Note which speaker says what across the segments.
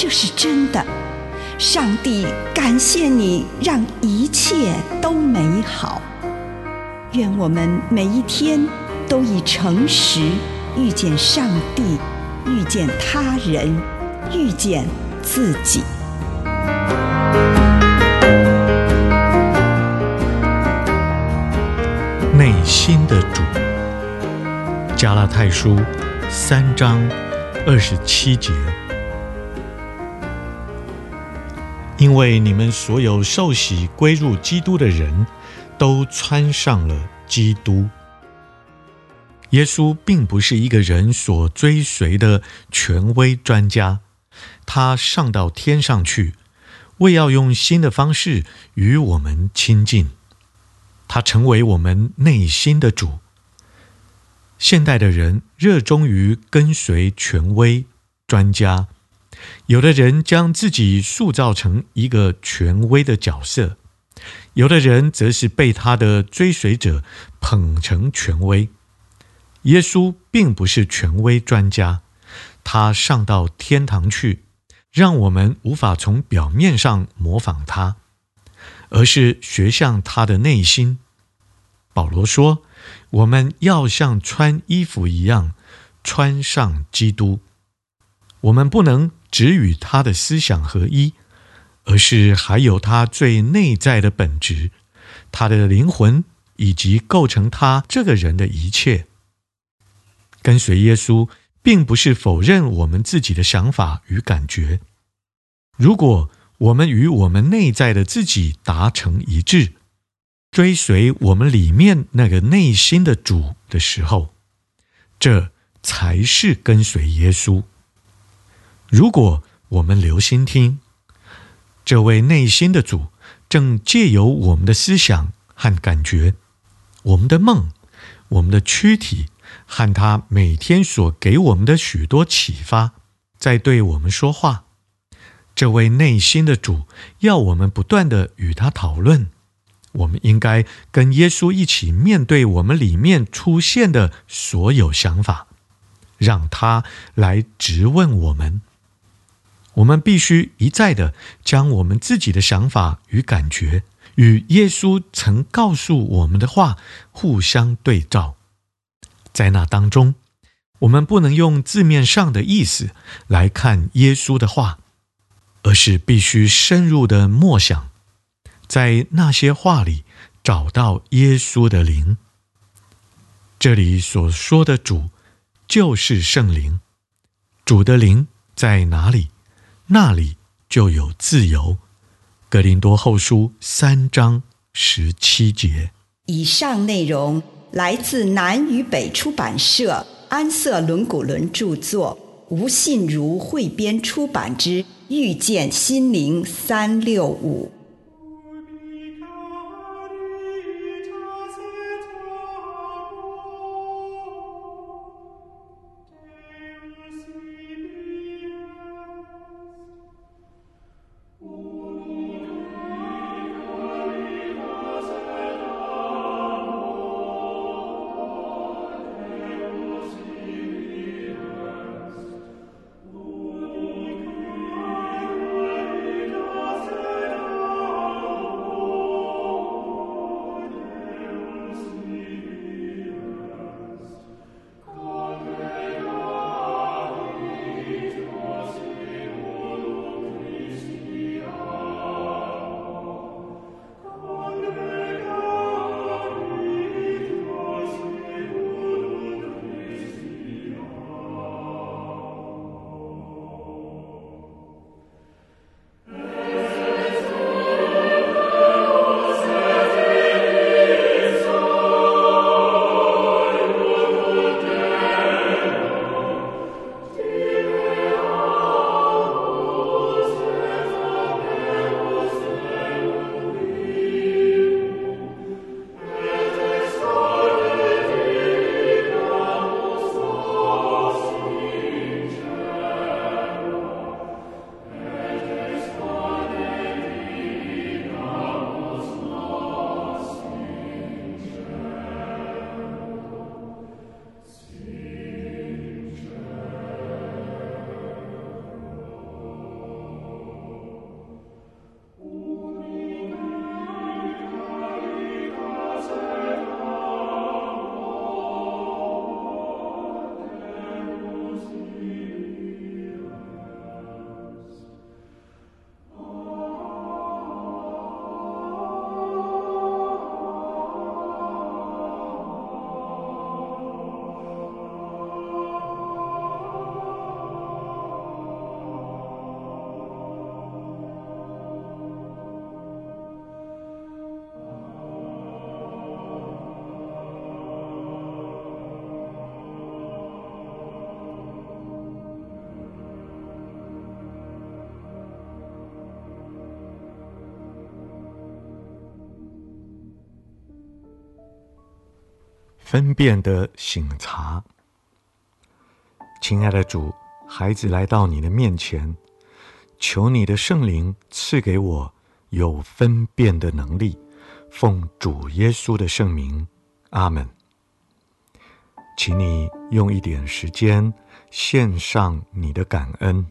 Speaker 1: 这是真的。上帝感谢你，让一切都美好。愿我们每一天都以诚实遇见上帝，遇见他人，遇见自己。
Speaker 2: 内心的主，加拉太书三章二十七节，因为你们所有受洗归入基督的人，都穿上了基督。耶稣并不是一个人所追随的权威专家，他上到天上去，为要用新的方式与我们亲近。他成为我们内心的主。现代的人热衷于跟随权威专家，有的人将自己塑造成一个权威的角色，有的人则是被他的追随者捧成权威。耶稣并不是权威专家，他上到天堂去，让我们无法从表面上模仿他。而是学向他的内心。保罗说：“我们要像穿衣服一样穿上基督。我们不能只与他的思想合一，而是还有他最内在的本质，他的灵魂以及构成他这个人的一切。跟随耶稣，并不是否认我们自己的想法与感觉。如果我们与我们内在的自己达成一致，追随我们里面那个内心的主的时候，这才是跟随耶稣。如果我们留心听，这位内心的主正借由我们的思想和感觉、我们的梦、我们的躯体和他每天所给我们的许多启发，在对我们说话。这位内心的主要我们不断地与他讨论，我们应该跟耶稣一起面对我们里面出现的所有想法，让他来质问我们。我们必须一再地将我们自己的想法与感觉与耶稣曾告诉我们的话互相对照。在那当中，我们不能用字面上的意思来看耶稣的话。而是必须深入的默想，在那些话里找到耶稣的灵。这里所说的主，就是圣灵。主的灵在哪里，那里就有自由。格林多后书三章十七节。
Speaker 1: 以上内容来自南与北出版社安瑟伦古伦著作，吴信如汇编出版之。遇见心灵三六五。
Speaker 2: 分辨的醒察。亲爱的主，孩子来到你的面前，求你的圣灵赐给我有分辨的能力。奉主耶稣的圣名，阿门。请你用一点时间献上你的感恩。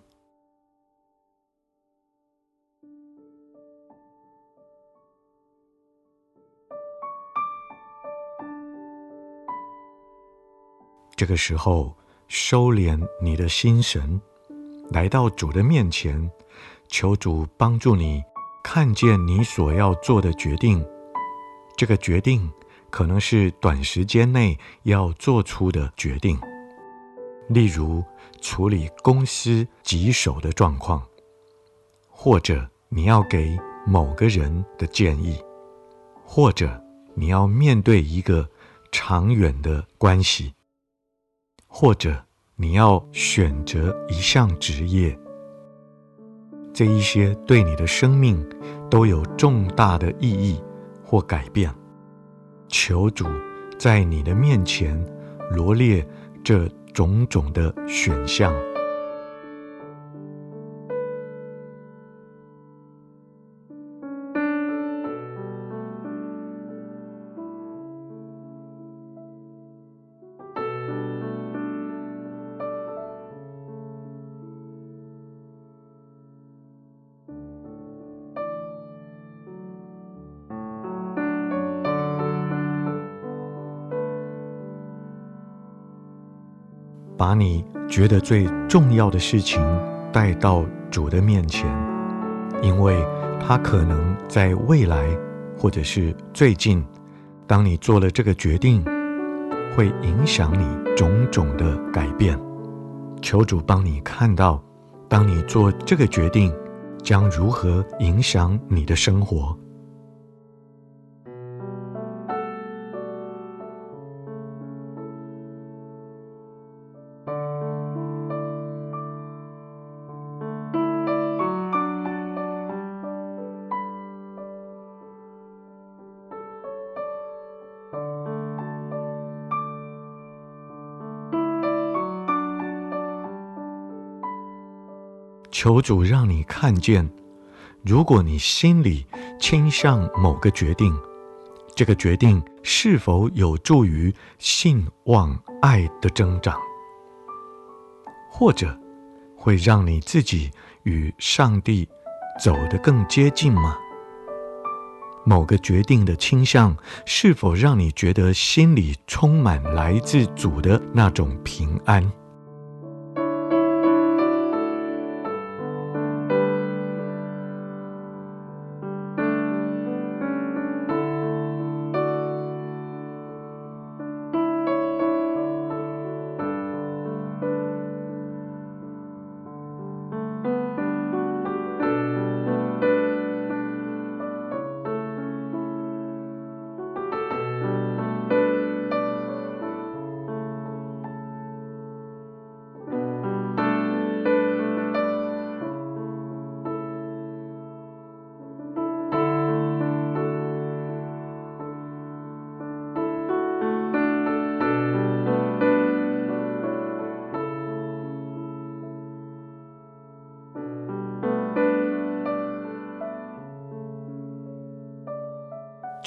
Speaker 2: 这个时候，收敛你的心神，来到主的面前，求主帮助你看见你所要做的决定。这个决定可能是短时间内要做出的决定，例如处理公司棘手的状况，或者你要给某个人的建议，或者你要面对一个长远的关系。或者你要选择一项职业，这一些对你的生命都有重大的意义或改变。求主在你的面前罗列这种种的选项。把你觉得最重要的事情带到主的面前，因为他可能在未来或者是最近，当你做了这个决定，会影响你种种的改变。求主帮你看到，当你做这个决定，将如何影响你的生活。求主让你看见，如果你心里倾向某个决定，这个决定是否有助于信望爱的增长，或者会让你自己与上帝走得更接近吗？某个决定的倾向是否让你觉得心里充满来自主的那种平安？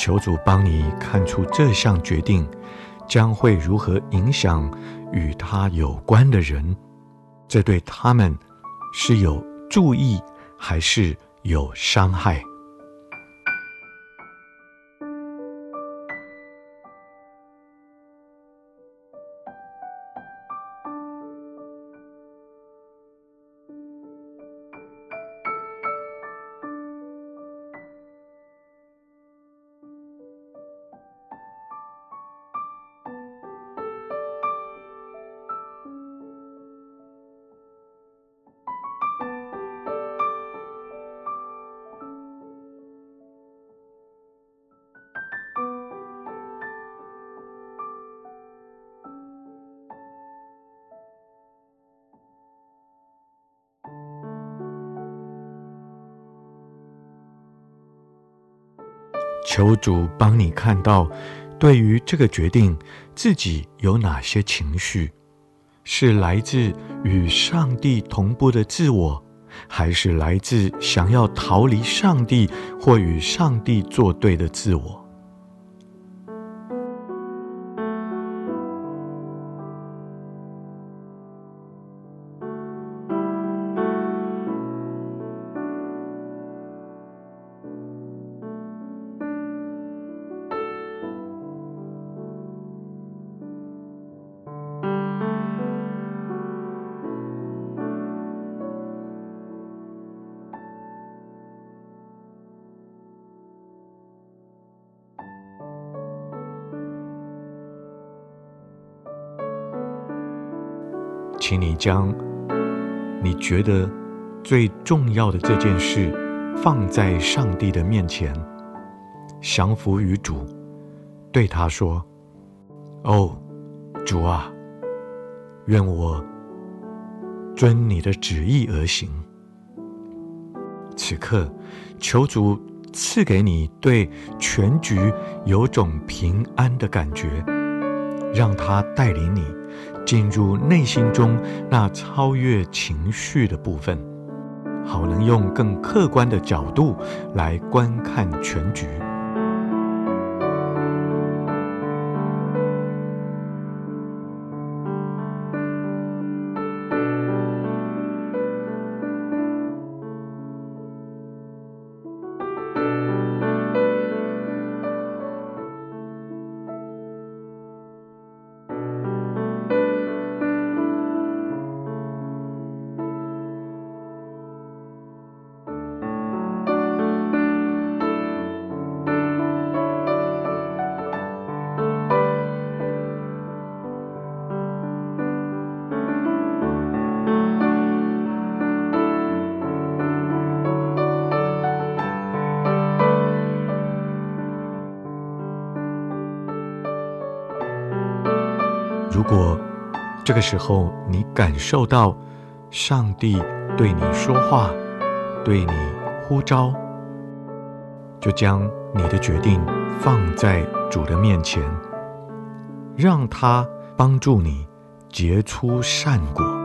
Speaker 2: 求主帮你看出这项决定将会如何影响与他有关的人，这对他们是有助益还是有伤害？求主帮你看到对于这个决定，自己有哪些情绪？是来自与上帝同步的自我，还是来自想要逃离上帝或与上帝作对的自我？请你将你觉得最重要的这件事放在上帝的面前，降服于主，对他说：“哦，主啊，愿我遵你的旨意而行。”此刻，求主赐给你对全局有种平安的感觉，让他带领你。进入内心中那超越情绪的部分，好能用更客观的角度来观看全局。这个时候你感受到上帝对你说话，对你呼召，就将你的决定放在主的面前，让他帮助你结出善果。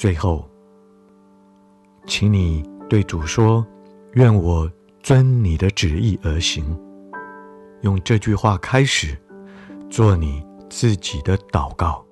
Speaker 2: 最后，请你对主说：“愿我遵你的旨意而行。”用这句话开始做你自己的祷告。